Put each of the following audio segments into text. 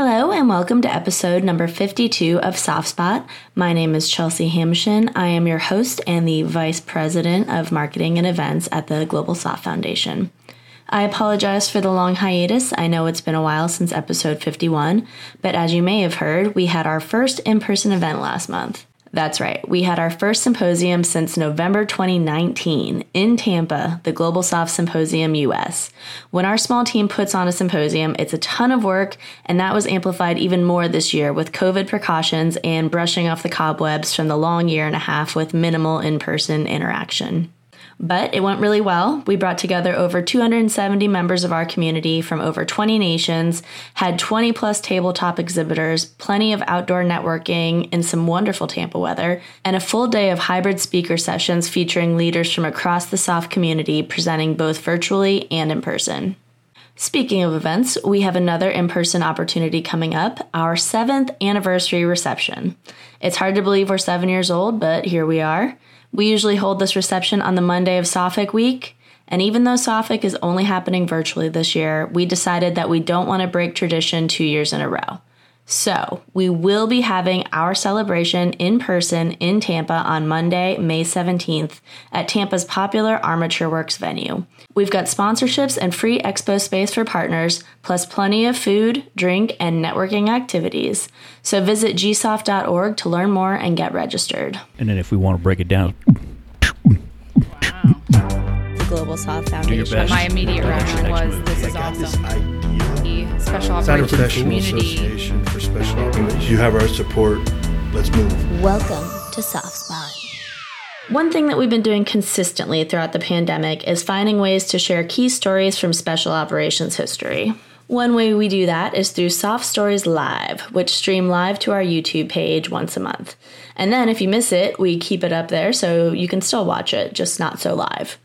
Hello and welcome to episode number 52 of SOF Spot. My name is Chelsea Hamshin. I am your host and the Vice President of Marketing and Events at the Global SOF Foundation. I apologize for the long hiatus. I know it's been a while since episode 51, but as you may have heard, we had our first in person event last month. That's right. We had our first symposium since November 2019 in Tampa, the Global SOF Symposium US. When our small team puts on a symposium, it's a ton of work, and that was amplified even more this year with COVID precautions and brushing off the cobwebs from the long year and a half with minimal in person interaction. But it went really well. We brought together over 270 members of our community from over 20 nations, had 20 plus tabletop exhibitors, plenty of outdoor networking in some wonderful Tampa weather, and a full day of hybrid speaker sessions featuring leaders from across the SOF community presenting both virtually and in person. Speaking of events, we have another in person opportunity coming up our seventh anniversary reception. It's hard to believe we're seven years old, but here we are. We usually hold this reception on the Monday of SOFIC Week, and even though SOFIC is only happening virtually this year, we decided that we don't want to break tradition two years in a row. So, we will be having our celebration in person in Tampa on Monday, May 17th at Tampa's popular Armature Works venue. We've got sponsorships and free expo space for partners, plus plenty of food, drink, and networking activities. So, visit gsof.org to learn more and get registered. And then if we want to break it down, The Global SOF Foundation. best. My immediate reaction was, "This is I this awesome." Idea. The Special Sound Operations Professional Community. Association for Special Operations. You have our support. Let's move. Welcome to SOF Spot. One thing that we've been doing consistently throughout the pandemic is finding ways to share key stories from special operations history. One way we do that is through SOF Stories Live, which stream live to our YouTube page once a month. And then if you miss it, we keep it up there so you can still watch it, just not so live.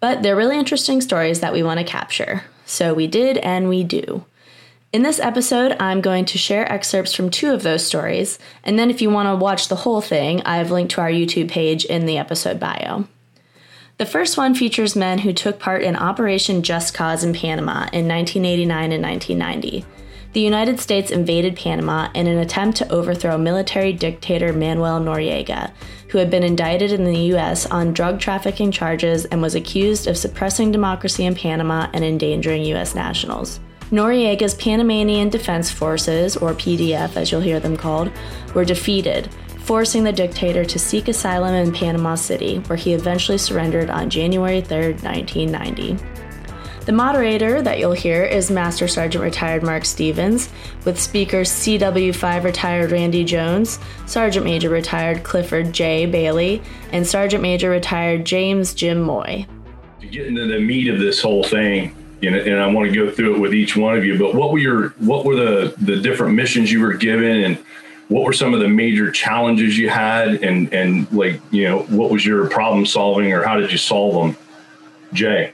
But they're really interesting stories that we want to capture. So we did and we do. In this episode, I'm going to share excerpts from two of those stories, and then if you want to watch the whole thing, I've linked to our YouTube page in the episode bio. The first one features men who took part in Operation Just Cause in Panama in 1989 and 1990. The United States invaded Panama in an attempt to overthrow military dictator Manuel Noriega, who had been indicted in the U.S. on drug trafficking charges and was accused of suppressing democracy in Panama and endangering U.S. nationals. Noriega's Panamanian Defense Forces, or PDF as you'll hear them called, were defeated, forcing the dictator to seek asylum in Panama City, where he eventually surrendered on January 3, 1990. The moderator that you'll hear is Master Sergeant retired Mark Stevens, with speakers CW5 retired Randy Jones, Sergeant Major retired Clifford J. Bailey, and Sergeant Major retired James Jim Moy. to get into the meat of this whole thing, know, and I want to go through it with each one of you. But what were your what were the the different missions you were given, and what were some of the major challenges you had, and and like you know, what was your problem solving, or how did you solve them, Jay?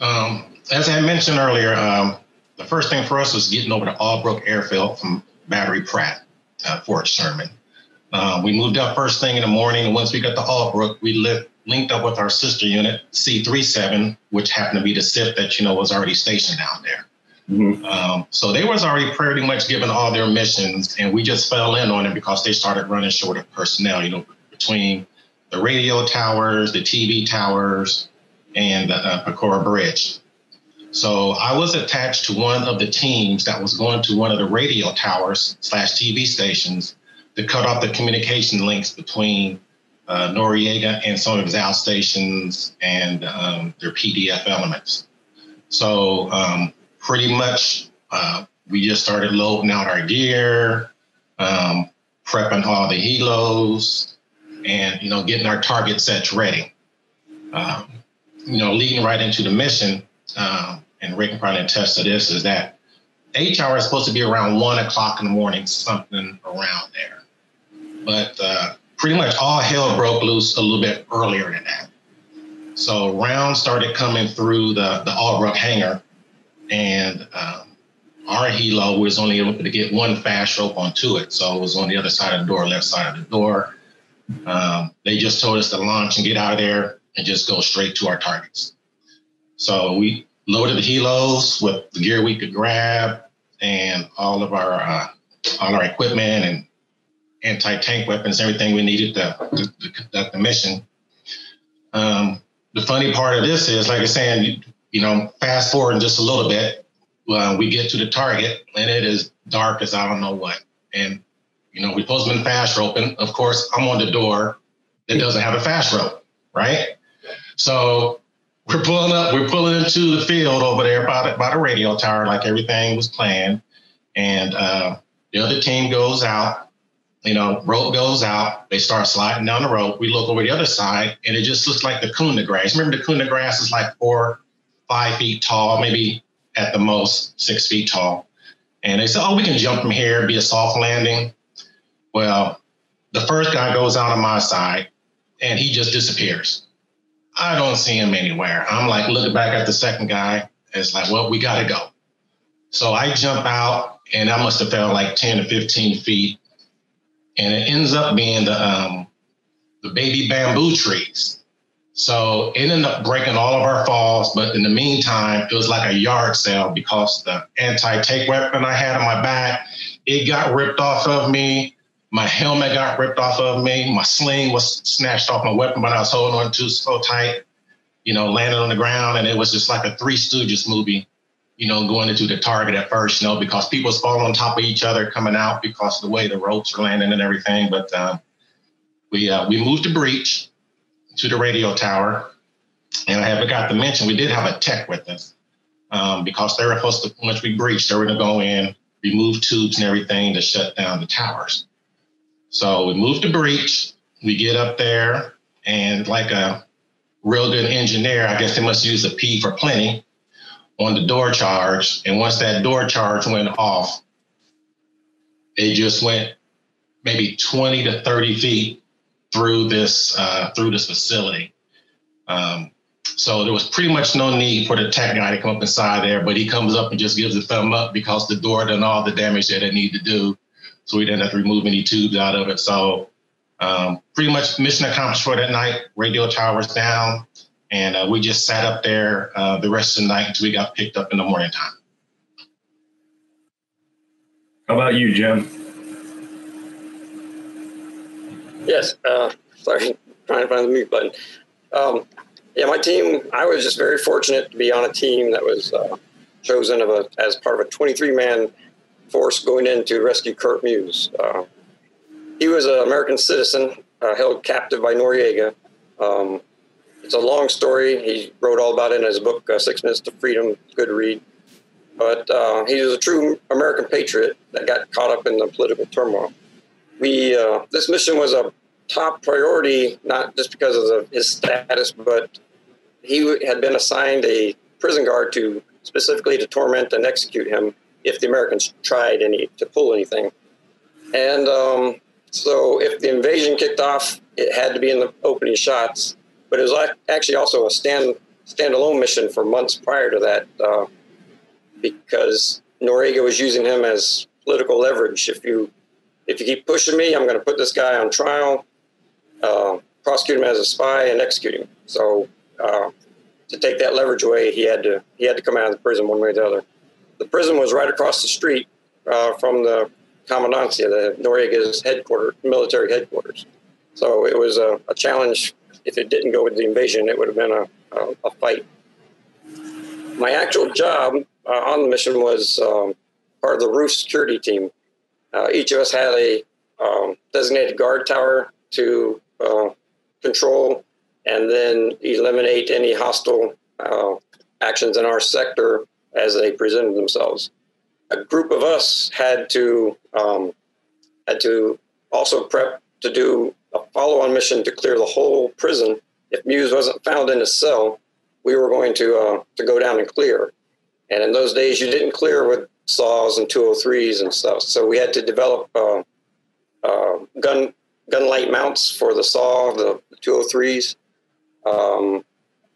Um, as I mentioned earlier, um, the first thing for us was getting over to Albrook Airfield from Battery Pratt, uh, Fort Sherman. Uh, we moved up first thing in the morning, and once we got to Albrook, we lit, linked up with our sister unit, C37, which happened to be the CIF that you know was already stationed down there. Mhm. Um, so they was already pretty much given all their missions, and we just fell in on it because they started running short of personnel. You know, between the radio towers, the TV towers, and the uh, Pacora Bridge. So I was attached to one of the teams that was going to one of the radio towers slash TV stations to cut off the communication links between uh, Noriega and some of his outstations and um, their PDF elements. So um, pretty much uh, we just started loading out our gear, um, prepping all the helos, and you know getting our target sets ready. Um, you know, leading right into the mission, um, and Rick can probably attest to this, is that H hour is supposed to be around one o'clock in the morning, something around there. But uh, pretty much all hell broke loose a little bit earlier than that. So rounds started coming through the, the Albrook hangar, and um, our helo was only able to get one fast rope onto it. So it was on the other side of the door, left side of the door. Um, they just told us to launch and get out of there and just go straight to our targets. So we loaded the helos with the gear we could grab and all of our uh, all our equipment and anti-tank weapons, everything we needed to, to, to conduct the mission. Um, the funny part of this is, like I said, you, know, fast forward just a little bit, uh, we get to the target and it is dark as I don't know what. And, you know, we post them in fast roping. Of course, I'm on the door that doesn't have a fast rope, right? So we're pulling up, we're pulling into the field over there by the, by the radio tower, like everything was planned. And uh, the other team goes out, you know, rope goes out, they start sliding down the rope. We look over the other side and it just looks like the kuna grass. Remember the kuna grass is like four, five feet tall, maybe at the most six feet tall. And they said, oh, we can jump from here, be a soft landing. Well, the first guy goes out on my side and he just disappears. I don't see him anywhere. I'm like looking back at the second guy. It's like, well, we got to go. So I jump out and I must have fell like 10 to 15 feet. And it ends up being the, um, the baby bamboo trees. So it ended up breaking all of our falls. But in the meantime, it was like a yard sale because the anti-take weapon I had on my back, it got ripped off of me. My helmet got ripped off of me. My sling was snatched off my weapon, but I was holding on to so tight, you know, landed on the ground. And it was just like a Three Stooges movie, you know, going into the target at first, you know, because people was falling on top of each other coming out because of the way the ropes were landing and everything. But uh, we uh, we moved the breach to the radio tower. And I forgot to mention, we did have a tech with us um, because they were supposed to, once we breached, they were going to go in, remove tubes and everything to shut down the towers. So we moved the breach. We get up there, and like a real good engineer, I guess they must use a P for plenty on the door charge. And once that door charge went off, it just went maybe 20 to 30 feet through this uh, through this facility. Um, so there was pretty much no need for the tech guy to come up inside there, but he comes up and just gives a thumb up because the door done all the damage that it needed to do so we didn't have to remove any tubes out of it. So um, pretty much mission accomplished for that night. Radio towers down, and uh, we just sat up there uh, the rest of the night until we got picked up in the morning time. How about you, Jim? Yes. Uh, sorry, trying to find the mute button. Um, yeah, my team. I was just very fortunate to be on a team that was uh, chosen of a, as part of a 23 man force going in to rescue Kurt Muse. Uh, he was an American citizen uh, held captive by Noriega. Um, it's a long story. He wrote all about it in his book, uh, Six Minutes to Freedom. Good read. But uh, he was a true American patriot that got caught up in the political turmoil. We uh, this mission was a top priority, not just because of the, his status, but he had been assigned a prison guard to specifically to torment and execute him if the Americans tried any to pull anything. And um, so, if the invasion kicked off, it had to be in the opening shots. But it was actually also a stand standalone mission for months prior to that, uh, because Noriega was using him as political leverage. If you if you keep pushing me, I'm going to put this guy on trial, uh, prosecute him as a spy, and execute him. So uh, to take that leverage away, he had to he had to come out of the prison one way or the other the prison was right across the street uh, from the commandancia, the Noriega's headquarters, military headquarters. So it was a, a, challenge. If it didn't go with the invasion, it would have been a, a, a fight. My actual job uh, on the mission was um, part of the roof security team. Uh, each of us had a um, designated guard tower to uh, control and then eliminate any hostile uh, actions in our sector as they presented themselves. A group of us had to um, had to also prep to do a follow-on mission to clear the whole prison. If Muse wasn't found in a cell, we were going to uh, to go down and clear. And in those days, you didn't clear with saws and 203s and stuff. So we had to develop uh, uh, gun gun light mounts for the saw, the 203s, um,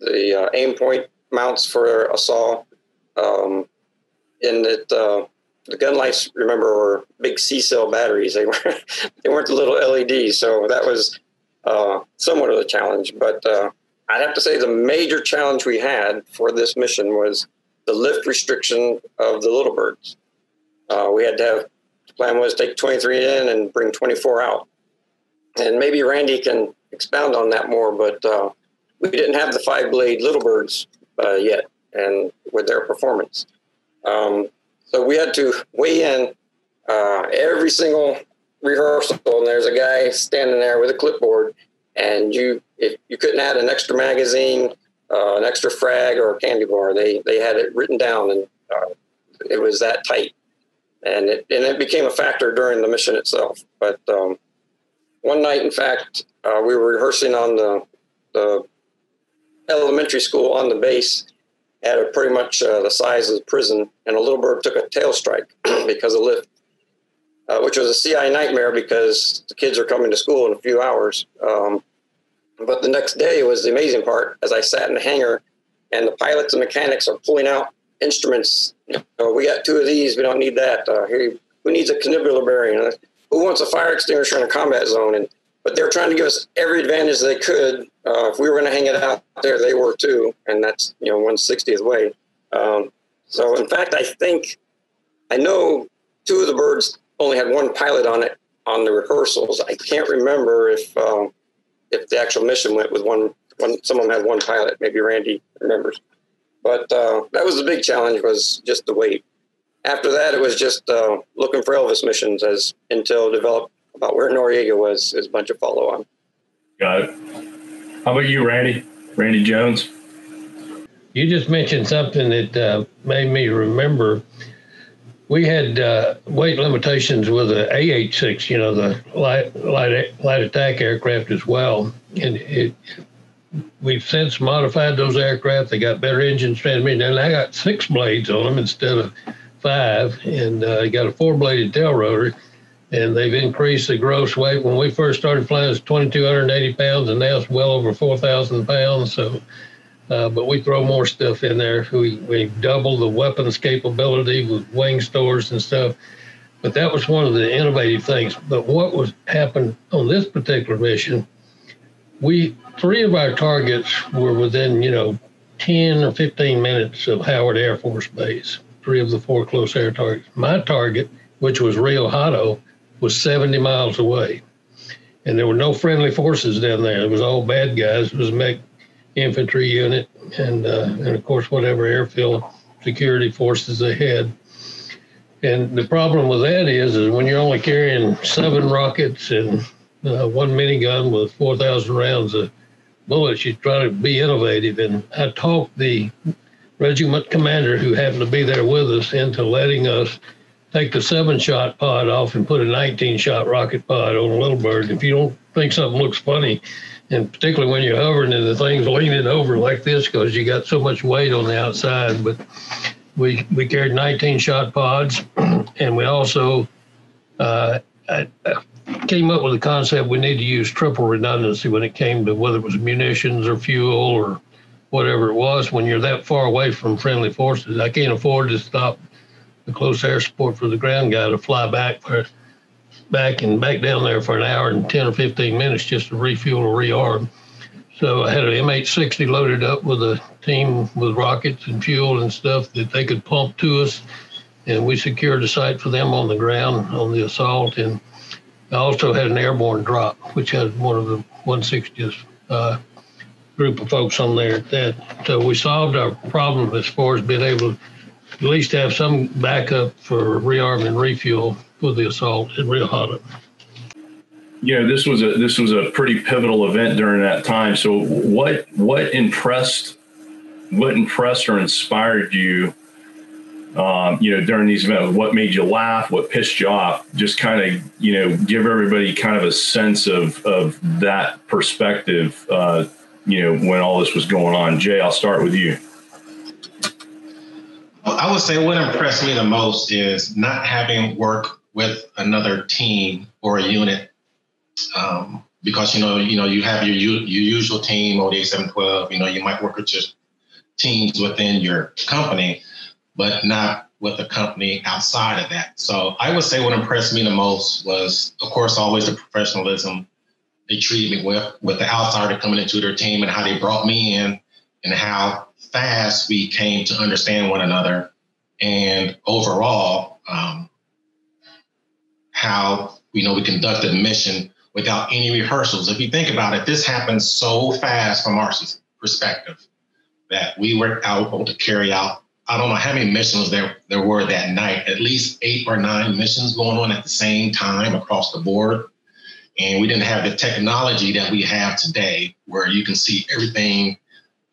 the uh, aim point mounts for a saw, um, that uh, the gun lights, remember, were big C cell batteries. They were they weren't the little LEDs, so that was uh, somewhat of a challenge. But uh, I'd have to say the major challenge we had for this mission was the lift restriction of the little birds. Uh, we had to have the plan was take 23 in and bring 24 out. And maybe Randy can expound on that more, but uh, we didn't have the five blade little birds uh, yet, and with their performance. Um, so we had to weigh in uh, every single rehearsal, and there's a guy standing there with a clipboard, and you if you couldn't add an extra magazine, uh, an extra frag, or a candy bar, they they had it written down, and uh, it was that tight, and it and it became a factor during the mission itself. But um, one night, in fact, uh, we were rehearsing on the the elementary school on the base had a pretty much uh, the size of the prison, and a little bird took a tail strike because of lift, uh, which was a CI nightmare because the kids are coming to school in a few hours. Um, but the next day was the amazing part as I sat in the hangar and the pilots and mechanics are pulling out instruments. You know, we got two of these, we don't need that. Uh, who needs a cannibular bearing? Who wants a fire extinguisher in a combat zone? And but they're trying to give us every advantage they could. Uh, if we were going to hang it out there, they were too, and that's you know one sixtieth way. Um, so in fact, I think I know two of the birds only had one pilot on it on the rehearsals. I can't remember if um, if the actual mission went with one. One some of them had one pilot. Maybe Randy remembers. But uh, that was the big challenge was just the weight. After that, it was just uh, looking for Elvis missions as Intel developed about where Noriega was is a bunch of follow on. Got it. How about you, Randy? Randy Jones. You just mentioned something that uh, made me remember. We had uh, weight limitations with the AH-6, you know, the light, light light attack aircraft as well, and it. We've since modified those aircraft. They got better engines, transmission, and I got six blades on them instead of five, and uh, got a four-bladed tail rotor and they've increased the gross weight. When we first started flying, it was 2,280 pounds, and now it's well over 4,000 pounds. So, uh, but we throw more stuff in there. We we double the weapons capability with wing stores and stuff. But that was one of the innovative things. But what was happened on this particular mission? We three of our targets were within you know 10 or 15 minutes of Howard Air Force Base. Three of the four close air targets. My target, which was Rio Hato, was 70 miles away. And there were no friendly forces down there. It was all bad guys. It was a MEC infantry unit and, uh, and of course, whatever airfield security forces they had. And the problem with that is, is when you're only carrying seven rockets and uh, one minigun with 4,000 rounds of bullets, you try to be innovative. And I talked the regiment commander who happened to be there with us into letting us take the seven shot pod off and put a 19 shot rocket pod on a little bird. If you don't think something looks funny, and particularly when you're hovering and the thing's leaning over like this because you got so much weight on the outside. But we we carried 19 shot pods, and we also uh, I, I came up with the concept we need to use triple redundancy when it came to whether it was munitions or fuel or whatever it was. When you're that far away from friendly forces, I can't afford to stop the close air support for the ground guy to fly back for back and back down there for an hour and 10 or 15 minutes just to refuel or rearm. So I had an MH60 loaded up with a team with rockets and fuel and stuff that they could pump to us. And we secured a site for them on the ground on the assault. And I also had an airborne drop, which had one of the 160th uh, group of folks on there at that. So we solved our problem as far as being able to at least have some backup for rearm and refuel for the assault in Rio Hato. Know, this was a this was a pretty pivotal event during that time. So, what what impressed what impressed or inspired you? Um, you know, during these events, what made you laugh? What pissed you off? Just kind of, you know, give everybody kind of a sense of of that perspective. Uh, you know, when all this was going on. Jay, I'll start with you. I would say what impressed me the most is not having work with another team or a unit, um, because you know you know you have your your usual team ODA seven twelve. You know you might work with just teams within your company, but not with a company outside of that. So I would say what impressed me the most was, of course, always the professionalism they treated me with, with the outsider coming into their team and how they brought me in and how fast we came to understand one another, and overall, um, how you know we conducted the mission without any rehearsals. If you think about it, this happened so fast from our perspective that we were able to carry out. I don't know how many missions there there were that night. At least eight or nine missions going on at the same time across the board. And we didn't have the technology that we have today, where you can see everything,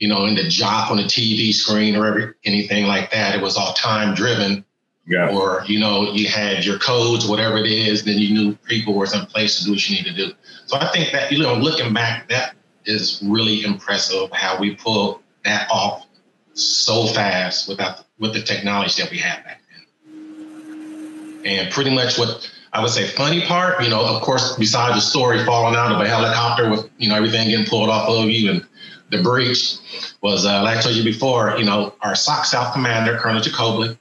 you know, in the job on the TV screen or every, anything like that. It was all time driven. Yeah. Or, you know, you had your codes, whatever it is, then you knew people were in place to do what you need to do. So I think that, you know, looking back, that is really impressive how we pulled that off so fast without with the technology that we had back then. And pretty much what I would say funny part, you know, of course, besides the story falling out of a helicopter with, you know, everything getting pulled off of you and the breach was, uh, like I told you before, you know, our SOC South commander, Colonel Jacobelly,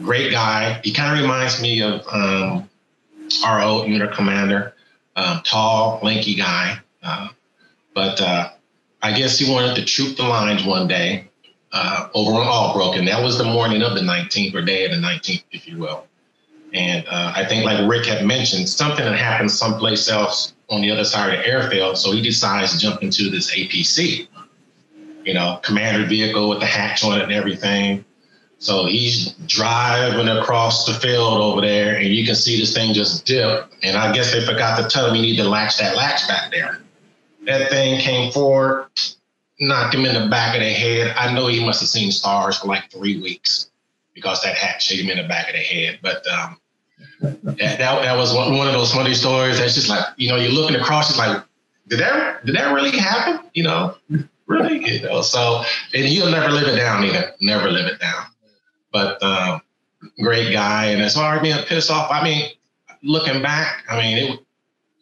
great guy. He kind of reminds me of um, our old unit commander, um, tall, lanky guy. Uh, but uh, I guess he wanted to troop the lines one day uh, over on Albrook. That was the morning of the 19th or day of the 19th, if you will. And uh, I think, like Rick had mentioned, something had happened someplace else on the other side of the airfield. So he decides to jump into this APC, you know, commander vehicle with the hatch on it and everything. So he's driving across the field over there, and you can see this thing just dip. And I guess they forgot to tell him you need to latch that latch back there. That thing came forward, knocked him in the back of the head. I know he must have seen stars for like three weeks because that hatch hit him in the back of the head. But um, that, that was one, of those funny stories. That's just like you know, you're looking across, it's like, did that did that really happen? You know, really? You know, so and he'll never live it down either. Never live it down. But um, great guy, and as far as being pissed off, I mean, looking back, I mean, it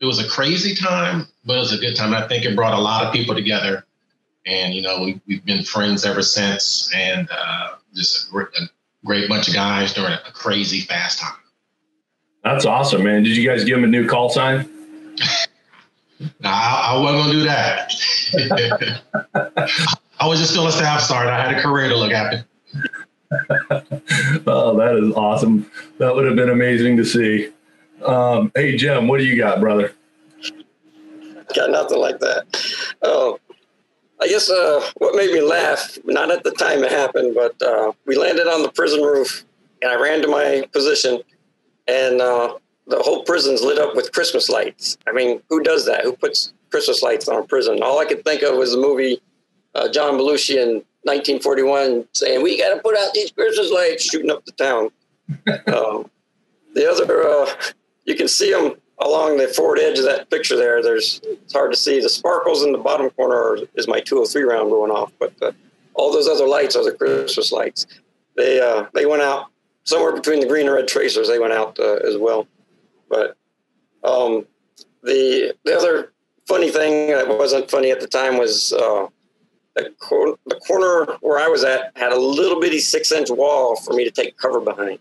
it was a crazy time, but it was a good time. I think it brought a lot of people together, and you know, we, we've been friends ever since, and uh, just a a great bunch of guys during a crazy fast time. That's awesome, man. Did you guys give him a new call sign? I, I wasn't gonna do that. I was just still a staff sergeant. I had a career to look after. oh, that is awesome. That would have been amazing to see. Um, hey, Jim, what do you got, brother? Got nothing like that. Oh, I guess uh, what made me laugh, not at the time it happened, but uh, we landed on the prison roof, and I ran to my position, and uh, the whole prison's lit up with Christmas lights. I mean, who does that? Who puts Christmas lights on a prison? All I could think of was the movie uh, John Belushi in 1941 saying, "We got to put out these Christmas lights," shooting up the town. um, the other, uh, you can see them along the forward edge of that picture there. There's it's hard to see. The sparkles in the bottom corner is my 203 round going off, but uh, all those other lights are the Christmas lights. They uh, they went out somewhere between the green and red tracers. They went out uh, as well. But um, the the other funny thing that wasn't funny at the time was uh, the, cor- the corner where I was at had a little bitty six inch wall for me to take cover behind.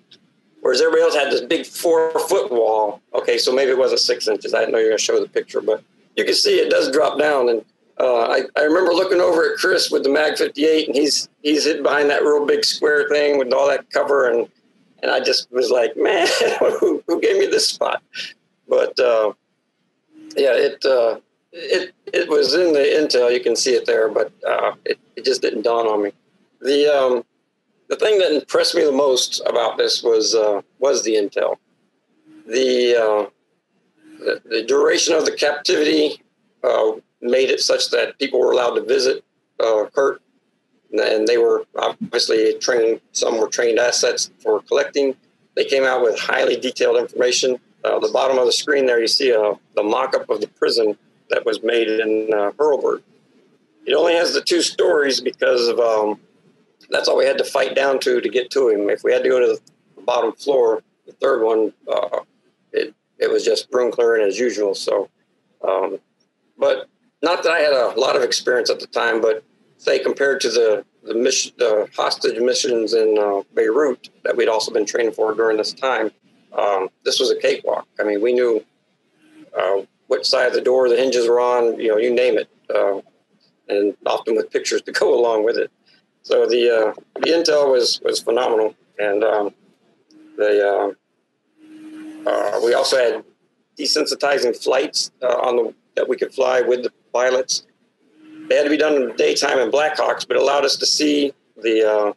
Whereas everybody else had this big four foot wall. Okay, so maybe it wasn't six inches. I didn't know you were going to show the picture, but you can see it does drop down. And uh, I, I remember looking over at Chris with the Mag 58, and he's he's hid behind that real big square thing with all that cover. And and I just was like, man, who, who gave me this spot? But uh, yeah, it uh, it it was in the intel. You can see it there, but uh, it, it just didn't dawn on me. The um, the thing that impressed me the most about this was uh, was the intel. The, uh, the, the duration of the captivity uh, made it such that people were allowed to visit Kurt, and they were obviously trained. Some were trained assets for collecting. They came out with highly detailed information. Uh, the bottom of the screen there, you see uh, the mock-up of the prison that was made in uh, Hurlburt. It only has the two stories because of um, that's all we had to fight down to to get to him. If we had to go to the bottom floor, the third one, uh, it it was just broom clearing as usual. So, um, but not that I had a lot of experience at the time, but say compared to the the mission, the hostage missions in uh, Beirut that we'd also been training for during this time, um, this was a cakewalk. I mean, we knew uh, which side of the door the hinges were on, you know, you name it, uh, and often with pictures to go along with it. So the uh, the intel was was phenomenal, and um, the uh, uh, we also had desensitizing flights on the that we could fly with the pilots. They had to be done in the daytime in Blackhawks, but it allowed us to see the uh,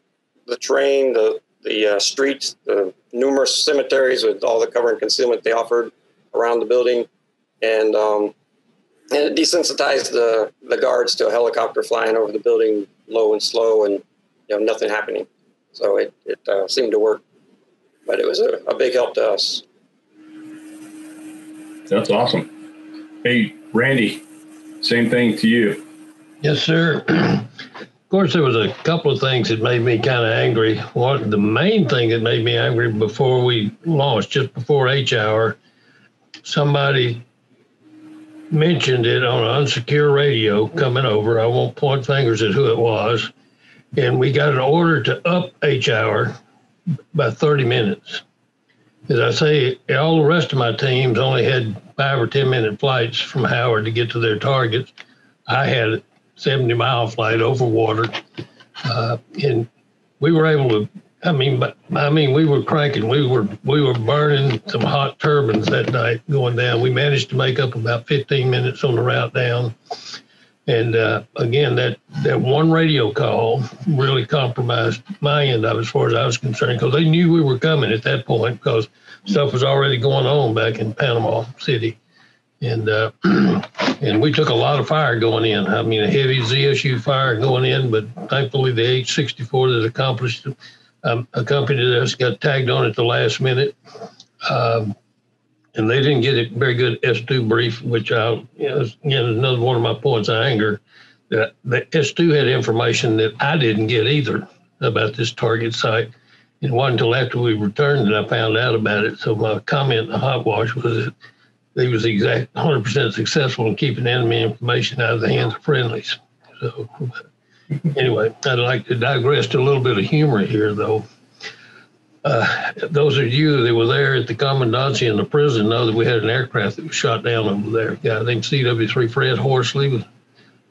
the train, the the uh, streets, the numerous cemeteries with all the cover and concealment they offered around the building, and um, and it desensitized the the guards to a helicopter flying over the building low and slow, and you know nothing happening. So it it uh, seemed to work, but it was a, a big help to us. That's awesome. Hey, Randy, same thing to you. Yes, sir. of course, there was a couple of things that made me kind of angry. The main thing that made me angry before we launched, just before H hour, somebody mentioned it on an unsecure radio coming over. I won't point fingers at who it was. And we got an order to up H hour by 30 minutes. As I say, all the rest of my teams only had five or 10 minute flights from Howard to get to their targets. I had 70 mile flight over water. Uh, and we were able to I mean, but I mean, we were cranking. We were we were burning some hot turbines that night going down. We managed to make up about 15 minutes on the route down. And uh, again, that that one radio call really compromised my end of as far as I was concerned because they knew we were coming at that point because stuff was already going on back in Panama City, and uh, and we took a lot of fire going in. I mean, a heavy ZSU fire going in, but thankfully the H-64 that accomplished um, a company that got tagged on at the last minute. Um, and they didn't get a very good S2 brief, which I, you know, another one of my points of anger. That the S2 had information that I didn't get either about this target site. It wasn't until after we returned that I found out about it. So my comment the hot wash was that he was exact 100% successful in keeping enemy information out of the hands of friendlies. So anyway, I'd like to digress to a little bit of humor here, though. Uh, those of you that were there at the commandancy in the prison know that we had an aircraft that was shot down over there. A guy named CW3 Fred Horsley was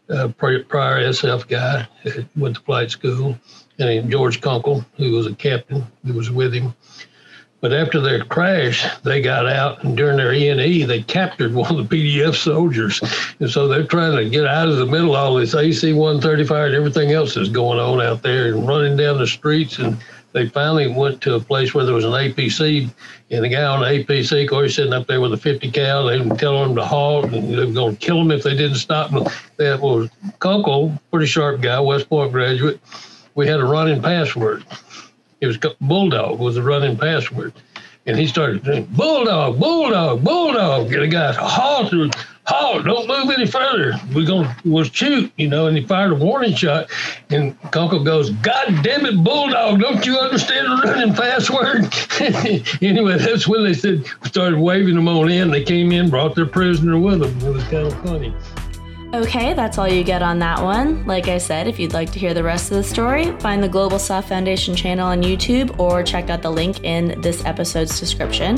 a prior SF guy, went to flight school, and George Kunkel, who was a captain, who was with him. But after their crash, they got out, and during their E&E, they captured one of the PDF soldiers. And so they're trying to get out of the middle of all this AC-135 and everything else that's going on out there and running down the streets. And they finally went to a place where there was an APC, and the guy on the APC, of course, sitting up there with a 50 cal. They were telling them to halt, and they were going to kill them if they didn't stop. That was Kunkel, pretty sharp guy, West Point graduate. We had a running password. It was Bulldog was the running password. And he started saying, Bulldog, Bulldog, Bulldog. And the guy halted, halt, don't move any further. We're going to we'll shoot, you know. And he fired a warning shot. And Kunkel goes, God damn it, Bulldog, don't you understand the running password? anyway, that's when they said, started waving them on in. They came in, brought their prisoner with them. It was kind of funny. Okay, that's all you get on that one. Like I said, if you'd like to hear the rest of the story, find the Global SOF Foundation channel on YouTube or check out the link in this episode's description.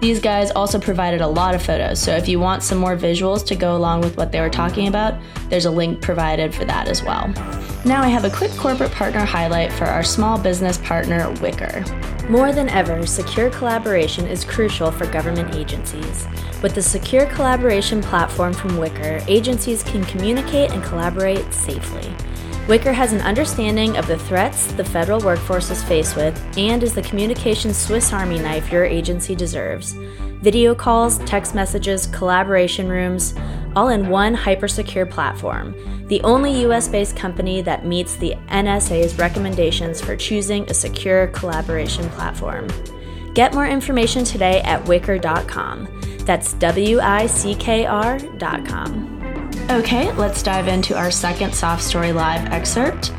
These guys also provided a lot of photos, so if you want some more visuals to go along with what they were talking about, there's a link provided for that as well. Now I have a quick corporate partner highlight for our small business partner, Wickr. More than ever, secure collaboration is crucial for government agencies. With the secure collaboration platform from Wickr, agencies can communicate and collaborate safely. Wickr has an understanding of the threats the federal workforce is faced with and is the communication Swiss Army knife your agency deserves. Video calls, text messages, collaboration rooms, all in one hyper secure platform, the only US based company that meets the NSA's recommendations for choosing a secure collaboration platform. Get more information today at wickr.com. That's W I C K R.com. Okay, let's dive into our second SOF Story Live excerpt.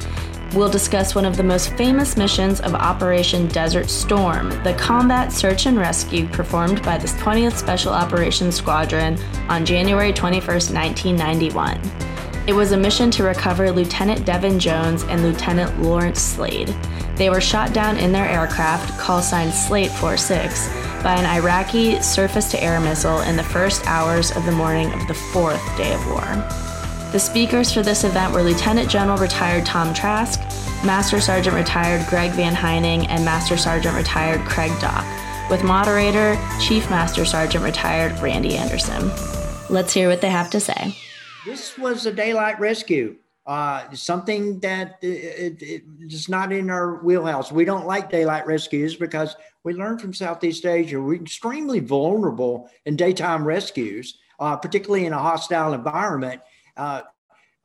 We'll discuss one of the most famous missions of Operation Desert Storm, the combat search and rescue performed by the 20th Special Operations Squadron on January 21, 1991. It was a mission to recover Lieutenant Devon Jones and Lieutenant Lawrence Slade. They were shot down in their aircraft, call sign Slate 46, by an Iraqi surface to air missile in the first hours of the morning of the fourth day of war. The speakers for this event were Lieutenant General retired Tom Trask, Master Sergeant retired Greg Van Heining, and Master Sergeant retired Craig Dock, with moderator Chief Master Sergeant retired Randy Anderson. Let's hear what they have to say. This was a daylight rescue. Uh, something that it, it, it's not in our wheelhouse. We don't like daylight rescues because we learned from Southeast Asia we're extremely vulnerable in daytime rescues, uh, particularly in a hostile environment. Uh,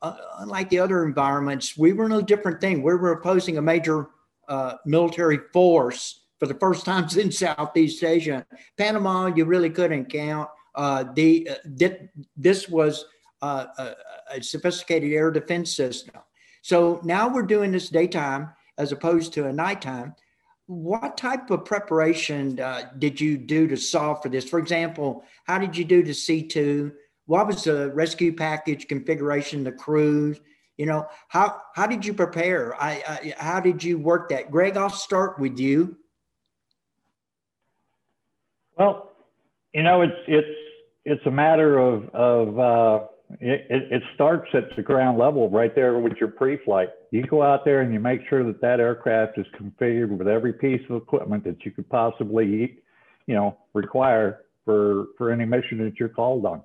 uh, unlike the other environments, we were a different thing. We were opposing a major uh, military force for the first time since Southeast Asia. Panama, you really couldn't count. Uh, the uh, this was uh, a, a, sophisticated air defense system. So now we're doing this daytime as opposed to a nighttime. What type of preparation uh, did you do to solve for this? For example, how did you do the C2? what was the rescue package configuration, the crews? You know, how how did you prepare? I, I how did you work that? Greg, I'll start with you. Well, you know, it's it's it's a matter of of uh, it, it starts at the ground level right there with your pre-flight. You go out there and you make sure that that aircraft is configured with every piece of equipment that you could possibly, you know, require for for any mission that you're called on.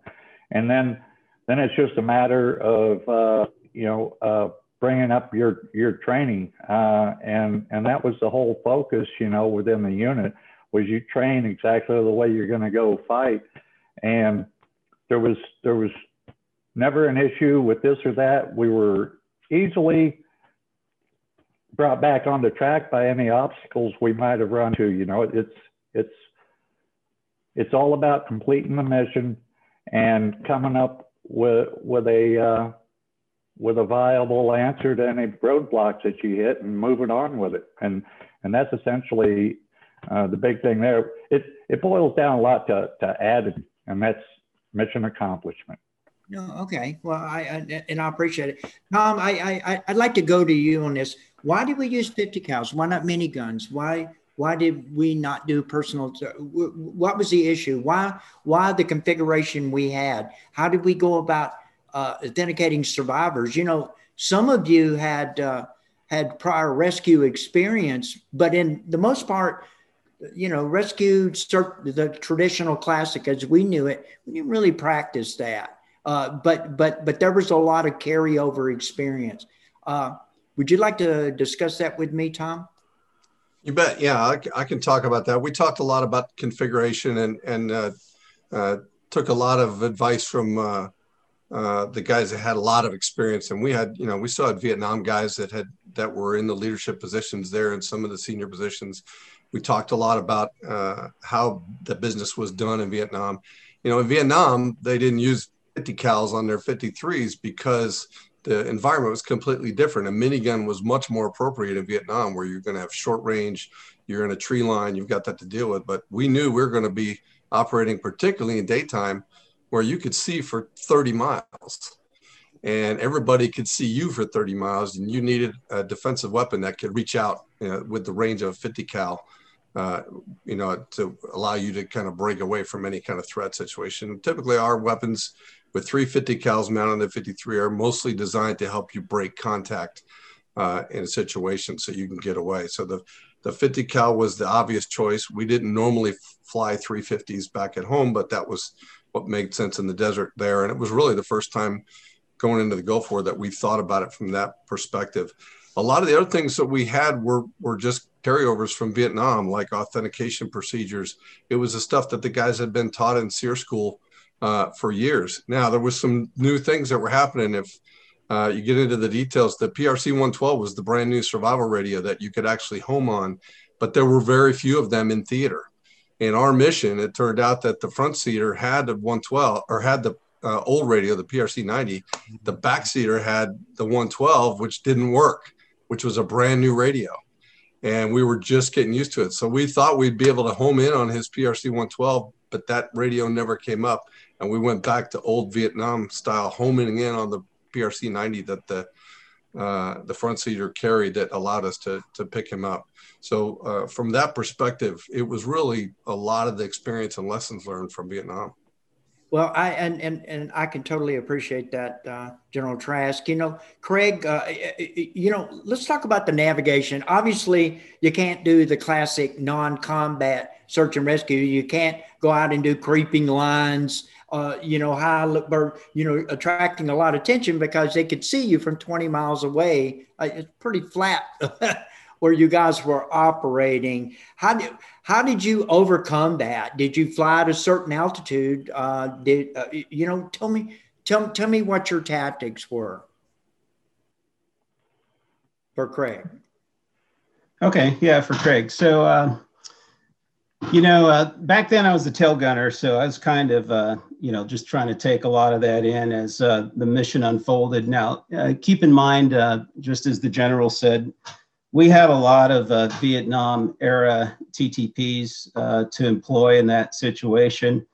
And then then it's just a matter of uh, you know uh, bringing up your your training. Uh, and and that was the whole focus you know within the unit was you train exactly the way you're going to go fight. And there was there was never an issue with this or that we were easily brought back on the track by any obstacles we might have run to you know it's it's it's all about completing the mission and coming up with with a uh, with a viable answer to any roadblocks that you hit and moving on with it. And and that's essentially uh, the big thing there. It it boils down a lot to to add, and that's mission accomplishment. No, okay. Well, I, I, and I appreciate it, Tom. I, I I'd like to go to you on this. Why do we use 50 cals? Why not miniguns? Why why did we not do personal? What was the issue? Why why the configuration we had? How did we go about uh, authenticating survivors? You know, some of you had uh, had prior rescue experience, but in the most part, you know, rescue the traditional classic as we knew it. We didn't really practice that, uh, but but but there was a lot of carryover experience. Uh, would you like to discuss that with me, Tom? You bet. Yeah, I, I, can talk about that. We talked a lot about configuration and and uh, uh, took a lot of advice from uh, uh the guys that had a lot of experience. And we had, you know, we had Vietnam guys that had that were in the leadership positions there and some of the senior positions. We talked a lot about uh, how the business was done in Vietnam. You know, in Vietnam, they didn't use 50 cals on their 53s because the environment was completely different. A minigun was much more appropriate in Vietnam, where you're going to have short range, you're in a tree line, you've got that to deal with. But we knew we were going to be operating, particularly in daytime, where you could see for 30 miles and everybody could see you for 30 miles and you needed a defensive weapon that could reach out you know, with the range of a 50 cal uh, you know to allow you to kind of break away from any kind of threat situation typically our weapons with 350 cals mounted on the 53 are mostly designed to help you break contact uh, in a situation so you can get away. So the, the 50 cal was the obvious choice. We didn't normally fly 350s back at home, but that was what made sense in the desert there. And it was really the first time going into the Gulf War that we thought about it from that perspective. A lot of the other things that we had were, were just carryovers from Vietnam, like authentication procedures. It was the stuff that the guys had been taught in SERE school uh, for years. Now there was some new things that were happening. If uh, you get into the details, the PRC 112 was the brand new survival radio that you could actually home on, but there were very few of them in theater. In our mission, it turned out that the front seater had the 112 or had the uh, old radio, the PRC 90. The back seater had the 112, which didn't work, which was a brand new radio. And we were just getting used to it. So we thought we'd be able to home in on his PRC 112, but that radio never came up and we went back to old Vietnam style, homing in on the PRC 90 that the uh, the front seater carried that allowed us to to pick him up. So uh, from that perspective, it was really a lot of the experience and lessons learned from Vietnam. Well, I and and and I can totally appreciate that, uh, General Trask. You know, Craig. Uh, you know, let's talk about the navigation. Obviously, you can't do the classic non-combat search and rescue. You can't go out and do creeping lines. Uh, you know, high, you know, attracting a lot of attention because they could see you from 20 miles away. Uh, it's pretty flat where you guys were operating. How did how did you overcome that? Did you fly at a certain altitude? Uh, did uh, you know? Tell me, tell tell me what your tactics were for Craig. Okay, yeah, for Craig. So, uh, you know, uh, back then I was a tail gunner, so I was kind of, uh, you know, just trying to take a lot of that in as uh, the mission unfolded. Now, uh, keep in mind, uh, just as the general said, we had a lot of uh, Vietnam era TTPs to employ in that situation.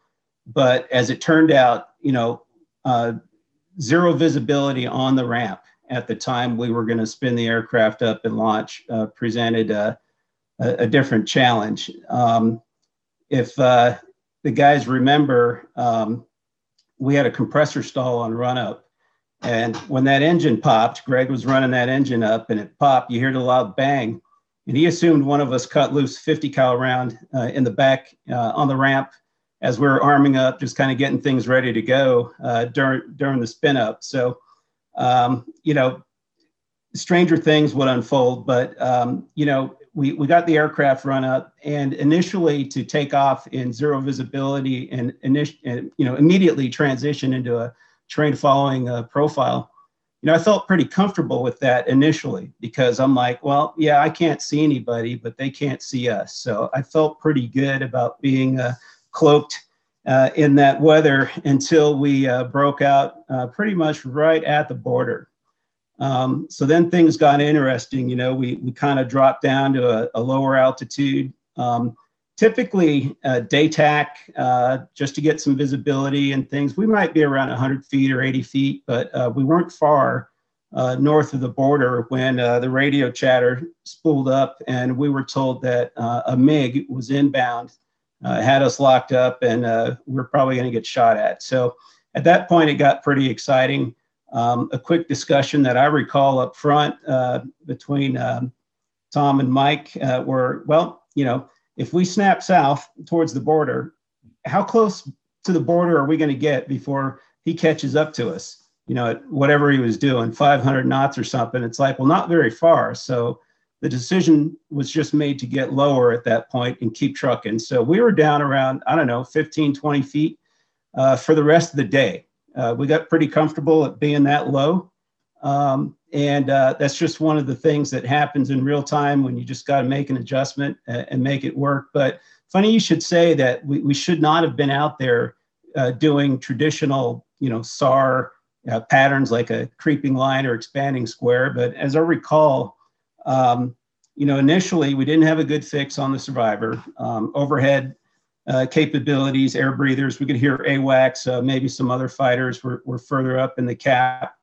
But as it turned out, you know, zero visibility on the ramp at the time we were going to spin the aircraft up and launch presented a, a, different challenge. Um, if uh, the guys remember, um, we had a compressor stall on run up and when that engine popped, Greg was running that engine up and it popped. You heard a loud bang. And he assumed one of us cut loose 50 cal round uh, in the back uh, on the ramp as we are arming up, just kind of getting things ready to go uh, during, during the spin up. So, um, you know, stranger things would unfold, but, um, you know, we, we got the aircraft run up and initially to take off in zero visibility and, init- and you know, immediately transition into a terrain following uh, profile, you know, I felt pretty comfortable with that initially because I'm like, well, yeah, I can't see anybody, but they can't see us. So I felt pretty good about being uh, cloaked uh, in that weather until we uh, broke out uh, pretty much right at the border. Um, so then things got interesting. You know, we, we kind of dropped down to a, a lower altitude. Um, typically uh, day tac uh, just to get some visibility and things we might be around 100 feet or 80 feet but uh, we weren't far uh, north of the border when uh, the radio chatter spooled up and we were told that uh, a mig was inbound had us locked up and we are probably going to get shot at so at that point it got pretty exciting um, a quick discussion that i recall up front between um, tom and mike were well you know if we snap south towards the border, how close to the border are we going to get before he catches up to us? You know, at whatever he was doing, 500 knots or something. It's like, well, not very far. So the decision was just made to get lower at that point and keep trucking. So we were down around, I don't know, 15, 20 feet uh, for the rest of the day. Uh, we got pretty comfortable at being that low. Um, and uh, that's just one of the things that happens in real time when you just got to make an adjustment and make it work. But funny you should say that we, we should not have been out there uh, doing traditional, you know, SAR uh, patterns like a creeping line or expanding square. But as I recall, um, you know, initially we didn't have a good fix on the survivor. Um, overhead uh, capabilities, air breathers, we could hear AWACS, uh, maybe some other fighters were, were further up in the cap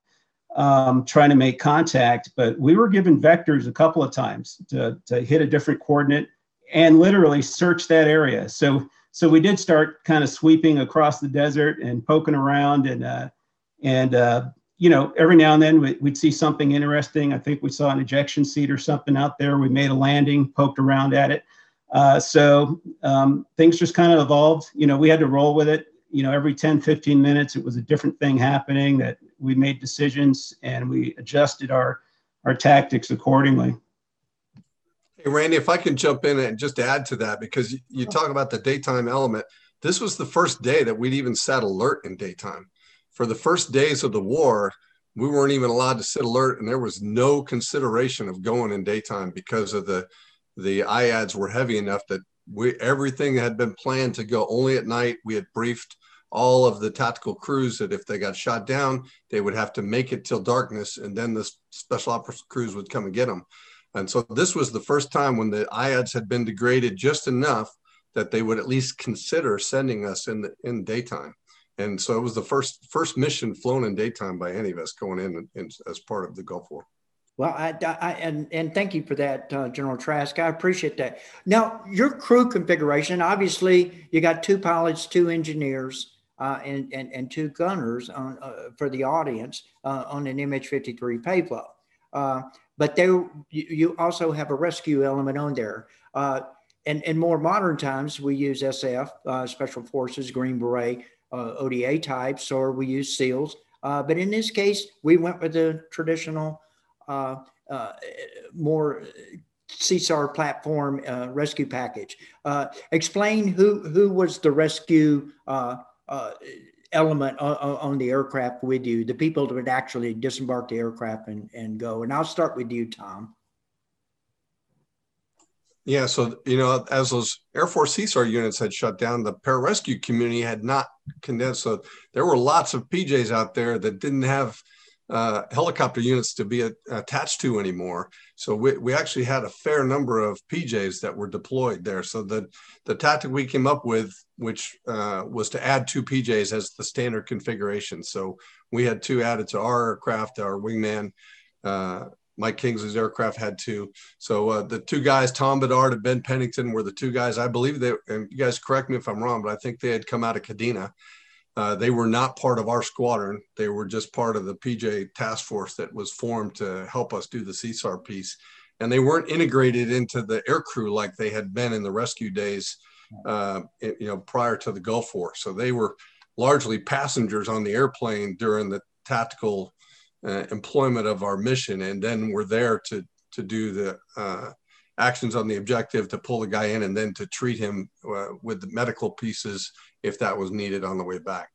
um, trying to make contact, but we were given vectors a couple of times to, to hit a different coordinate and literally search that area. So so we did start kind of sweeping across the desert and poking around and uh, and uh, you know every now and then we'd see something interesting. I think we saw an ejection seat or something out there. We made a landing, poked around at it. Uh, so um, things just kind of evolved. You know, we had to roll with it you know, every 10, 15 minutes, it was a different thing happening that we made decisions and we adjusted our, our tactics accordingly. Hey, Randy, if I can jump in and just add to that, because you talk about the daytime element, this was the first day that we'd even sat alert in daytime. For the first days of the war, we weren't even allowed to sit alert, and there was no consideration of going in daytime because of the the IADs were heavy enough that we everything had been planned to go only at night. We had briefed all of the tactical crews that if they got shot down, they would have to make it till darkness, and then the special ops crews would come and get them. And so this was the first time when the IADs had been degraded just enough that they would at least consider sending us in the in daytime. And so it was the first first mission flown in daytime by any of us going in, in as part of the Gulf War. Well, I, I, and and thank you for that, uh, General Trask. I appreciate that. Now, your crew configuration, obviously, you got two pilots, two engineers. uh, and, and, and two gunners on, uh, for the audience uh, on an MH53 payload. Uh, but there, you, you, also have a rescue element on there. Uh, and in more modern times, we use SF, Special Forces, Green Beret, ODA types, or we use SEALs. but in this case, we went with the traditional, more CSAR platform uh, rescue package. Uh, explain who who was the rescue uh, uh element on, on, the aircraft with you, the people that would actually disembark the aircraft and, and go. And I'll start with you, Tom. Yeah, so you know, as those Air Force CSAR units had shut down, the pararescue community had not condensed. So there were lots of PJs out there that didn't have uh, helicopter units to be a, attached to anymore. So we, we actually had a fair number of PJs that were deployed there. So the, the tactic we came up with, which uh, was to add two PJs as the standard configuration. So we had two added to our aircraft, our wingman, uh, Mike Kingsley's aircraft had two. So uh, the two guys, Tom Bedard and Ben Pennington, were the two guys. I believe they, and you guys correct me if I'm wrong, but I think they had come out of Kadena uh, they were not part of our squadron. They were just part of the PJ task force that was formed to help us do the CSAR piece. And they weren't integrated into the air crew like they had been in the rescue days, uh, you know, prior to the Gulf War. So they were largely passengers on the airplane during the tactical uh, employment of our mission, and then were there to to do the uh, actions on the objective, to pull the guy in, and then to treat him uh, with the medical pieces if that was needed on the way back.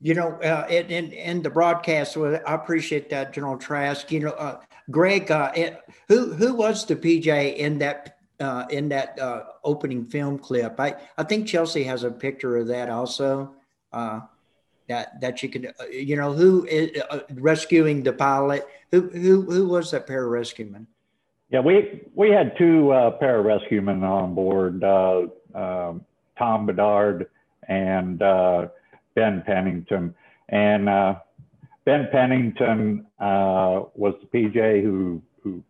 You know, uh, in, in, in the broadcast, I appreciate that, General Trask. You know, uh, Greg, uh, it, who who was the PJ in that uh, in that uh, opening film clip? I, I think Chelsea has a picture of that also. That that you could, you know, who is rescuing the pilot? Who who who was that pararescueman? Yeah, we we had two uh, pararescuemen on board. Uh, um, Tom Bedard and uh, Ben Pennington. And uh, Ben Pennington uh, was the PJ who, who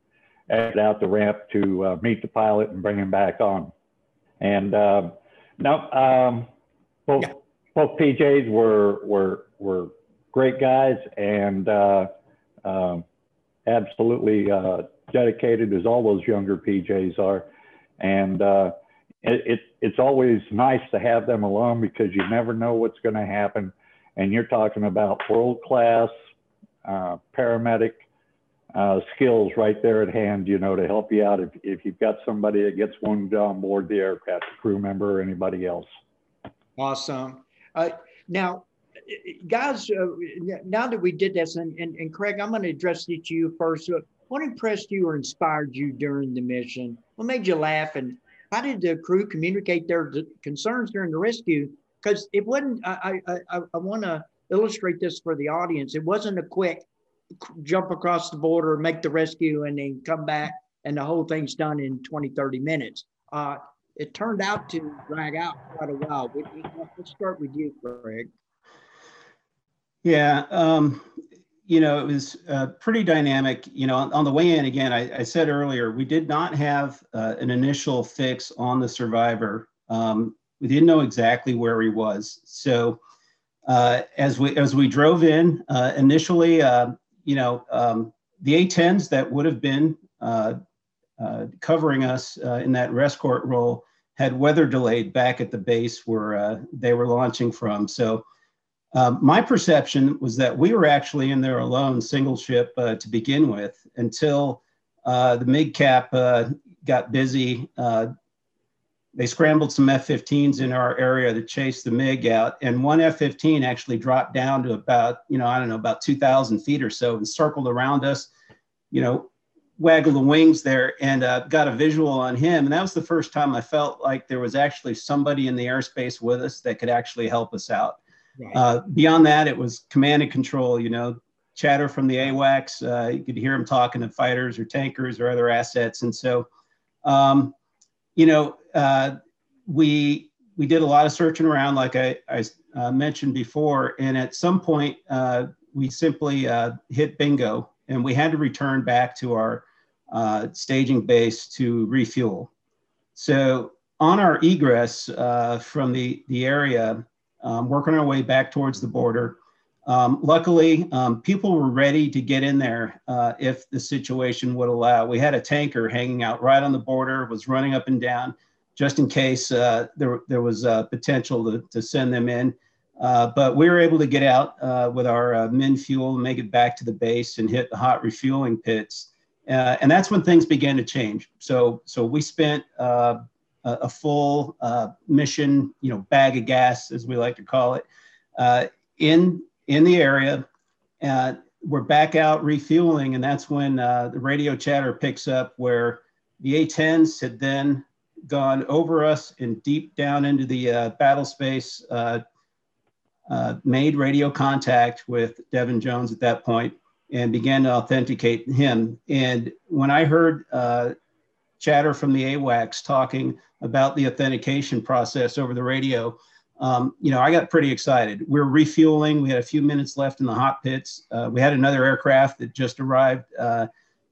exited out the ramp to uh, meet the pilot and bring him back on. And uh, no, um, both, yeah. both PJs were, were, were great guys and uh, um, absolutely dedicated as all those younger PJs are. And it, it, it's always nice to have them alone because you never know what's going to happen. And you're talking about world class uh, paramedic uh, skills right there at hand, you know, to help you out if, if you've got somebody that gets wounded on board the aircraft, crew member or anybody else. Awesome. Uh, now, guys, uh, now that we did this, and, and, and Craig, I'm going to address it to you first. What impressed you or inspired you during the mission? What made you laugh and how did the crew communicate their concerns during the rescue? Because it wasn't. I I I, I want to illustrate this for the audience. It wasn't a quick jump across the border, make the rescue, and then come back, and the whole thing's done in 20, 30 minutes. Uh, it turned out to drag out quite a while. Let's start with you, Craig. Yeah, um, you know, it was uh, pretty dynamic. You know, on, on the way in, again, I, I, said earlier, we did not have uh, an initial fix on the survivor. Um, we didn't know exactly where he was. So uh, as we as we drove in, uh, initially, uh, you know, um, the A-10s that would have been uh, covering us in that rescue role had weather delayed back at the base where they were launching from. So um, my perception was that we were actually in there alone, single ship uh, to begin with, until uh, the MIG cap uh, got busy. Uh, they scrambled some F 15s in our area to chase the MiG out. And one F 15 actually dropped down to about, you know, I don't know, about 2,000 feet or so and circled around us, you know, waggled the wings there and uh, got a visual on him. And that was the first time I felt like there was actually somebody in the airspace with us that could actually help us out. Right. Uh, beyond that, it was command and control. You know, chatter from the AWACS. Uh, you could hear them talking to fighters or tankers or other assets, and so, um, you know, uh, we we did a lot of searching around, like I, I uh, mentioned before, and at some point uh, we simply uh, hit bingo, and we had to return back to our staging base to refuel. So on our egress from the the area um, working our way back towards the border. Um, luckily, um, people were ready to get in there uh, if the situation would allow. We had a tanker hanging out right on the border, was running up and down, just in case uh, there, there was uh, potential to, to send them in. Uh, but we were able to get out uh, with our uh, min fuel make it back to the base and hit the hot refueling pits. and that's when things began to change. So, so we spent a, full mission, you know, bag of gas, as we like to call it, in in the area. Uh, we're back out refueling, and that's when uh, the radio chatter picks up where the A-10s had then gone over us and deep down into the uh, battle space, uh, uh, made radio contact with Devon Jones at that point and began to authenticate him. And when I heard uh, chatter from the AWACS talking about the authentication process over the radio, um, you know, I got pretty excited. We are refueling. We had a few minutes left in the hot pits. Uh, we had another aircraft that just arrived uh,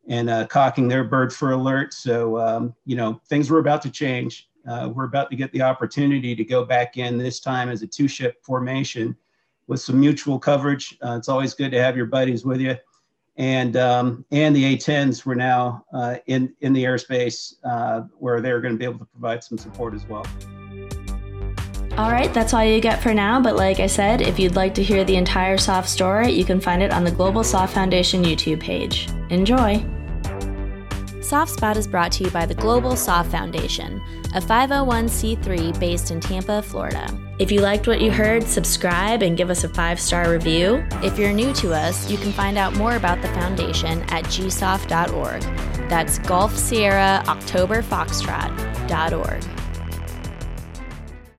and uh, cocking their bird for alert. So, um, you know, things were about to change. Uh, we're about to get the opportunity to go back in this time as a two ship formation with some mutual coverage. Uh, it's always good to have your buddies with you. And um, and the A-10s were now uh, in in the airspace where they're going to be able to provide some support as well. All right, that's all you get for now, but like I said, if you'd like to hear the entire SOF Story, you can find it on the Global SOF Foundation YouTube page. Enjoy! SOF Spot is brought to you by the Global SOF Foundation, a 501c3 based in Tampa, Florida. If you liked what you heard, subscribe and give us a five star review. If you're new to us, you can find out more about the foundation at gsof.org. That's Golf Sierra October Foxtrot.org.